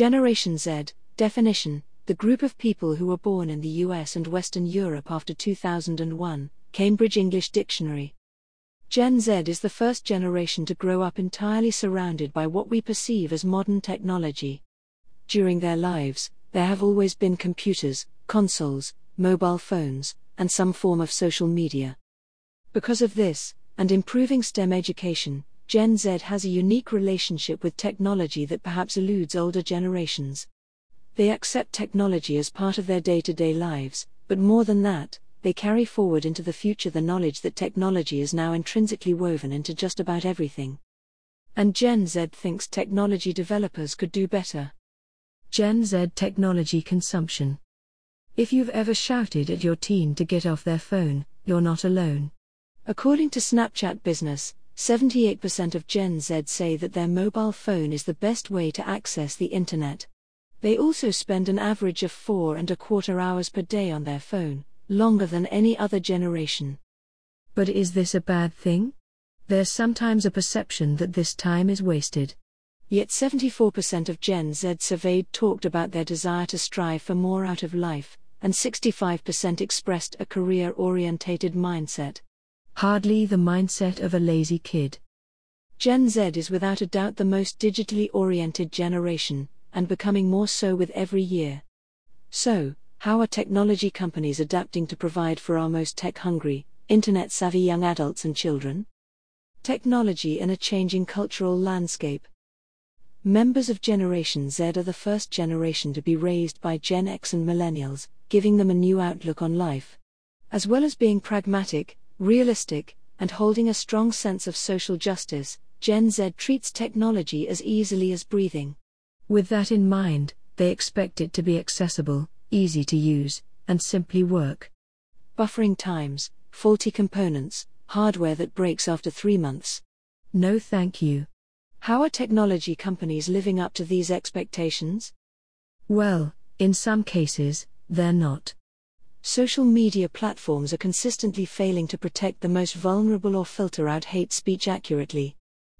Generation Z, definition the group of people who were born in the US and Western Europe after 2001, Cambridge English Dictionary. Gen Z is the first generation to grow up entirely surrounded by what we perceive as modern technology. During their lives, there have always been computers, consoles, mobile phones, and some form of social media. Because of this, and improving STEM education, Gen Z has a unique relationship with technology that perhaps eludes older generations. They accept technology as part of their day to day lives, but more than that, they carry forward into the future the knowledge that technology is now intrinsically woven into just about everything. And Gen Z thinks technology developers could do better. Gen Z technology consumption. If you've ever shouted at your teen to get off their phone, you're not alone. According to Snapchat Business, 78% of Gen Z say that their mobile phone is the best way to access the internet. They also spend an average of four and a quarter hours per day on their phone, longer than any other generation. But is this a bad thing? There's sometimes a perception that this time is wasted. Yet 74% of Gen Z surveyed talked about their desire to strive for more out of life, and 65% expressed a career orientated mindset. Hardly the mindset of a lazy kid. Gen Z is without a doubt the most digitally oriented generation, and becoming more so with every year. So, how are technology companies adapting to provide for our most tech hungry, internet savvy young adults and children? Technology in a changing cultural landscape. Members of Generation Z are the first generation to be raised by Gen X and Millennials, giving them a new outlook on life. As well as being pragmatic, realistic, and holding a strong sense of social justice, Gen Z treats technology as easily as breathing. With that in mind, they expect it to be accessible, easy to use, and simply work. Buffering times, faulty components, hardware that breaks after three months. No thank you. How are technology companies living up to these expectations? Well, in some cases, they're not. Social media platforms are consistently failing to protect the most vulnerable or filter out hate speech accurately.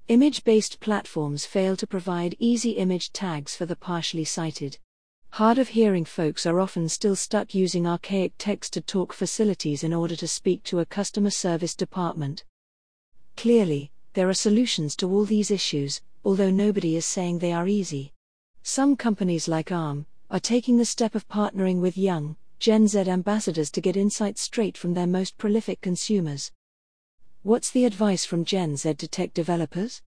Image based platforms fail to provide easy image tags for the partially sighted. Hard of hearing folks are often still stuck using archaic text to talk facilities in order to speak to a customer service department. Clearly, there are solutions to all these issues, although nobody is saying they are easy. Some companies like ARM are taking the step of partnering with young, Gen Z ambassadors to get insights straight from their most prolific consumers. What's the advice from Gen Z to tech developers?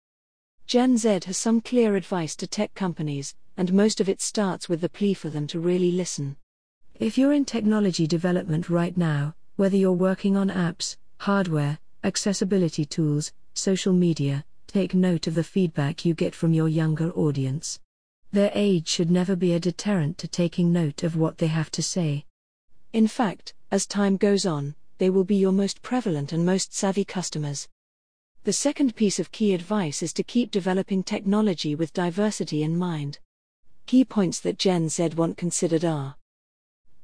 Gen Z has some clear advice to tech companies, and most of it starts with the plea for them to really listen. If you're in technology development right now, whether you're working on apps, hardware, accessibility tools, social media, take note of the feedback you get from your younger audience. Their age should never be a deterrent to taking note of what they have to say. In fact, as time goes on, they will be your most prevalent and most savvy customers. The second piece of key advice is to keep developing technology with diversity in mind. Key points that Gen Z want considered are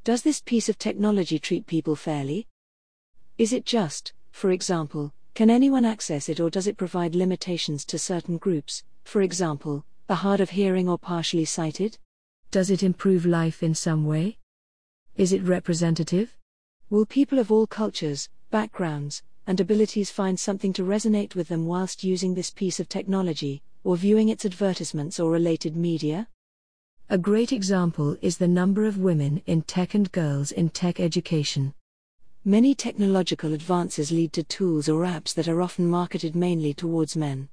Does this piece of technology treat people fairly? Is it just, for example, can anyone access it or does it provide limitations to certain groups, for example, the hard of hearing or partially sighted? Does it improve life in some way? Is it representative? Will people of all cultures, backgrounds, and abilities find something to resonate with them whilst using this piece of technology, or viewing its advertisements or related media? A great example is the number of women in tech and girls in tech education. Many technological advances lead to tools or apps that are often marketed mainly towards men.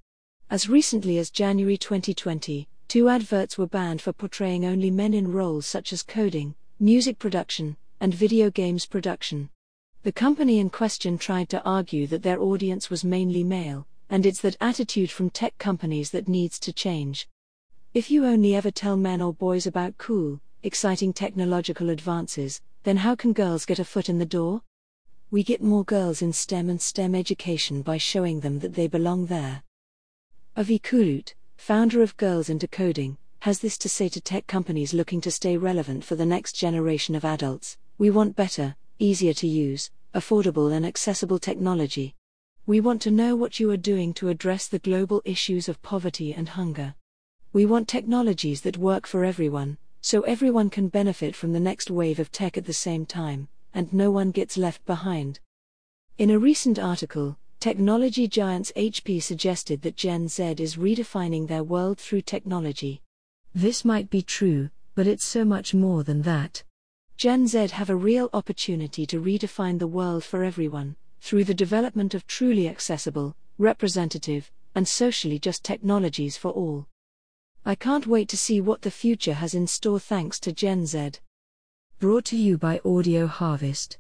As recently as January 2020, two adverts were banned for portraying only men in roles such as coding, music production, and video games production. The company in question tried to argue that their audience was mainly male, and it's that attitude from tech companies that needs to change. If you only ever tell men or boys about cool, exciting technological advances, then how can girls get a foot in the door? We get more girls in STEM and STEM education by showing them that they belong there. Avi Kulut, founder of Girls into Coding, has this to say to tech companies looking to stay relevant for the next generation of adults we want better, easier to use, affordable, and accessible technology. We want to know what you are doing to address the global issues of poverty and hunger. We want technologies that work for everyone, so everyone can benefit from the next wave of tech at the same time, and no one gets left behind. In a recent article, technology giants HP suggested that Gen Z is redefining their world through technology. This might be true, but it's so much more than that. Gen Z have a real opportunity to redefine the world for everyone, through the development of truly accessible, representative, and socially just technologies for all. I can't wait to see what the future has in store thanks to Gen Z. Brought to you by Audio Harvest.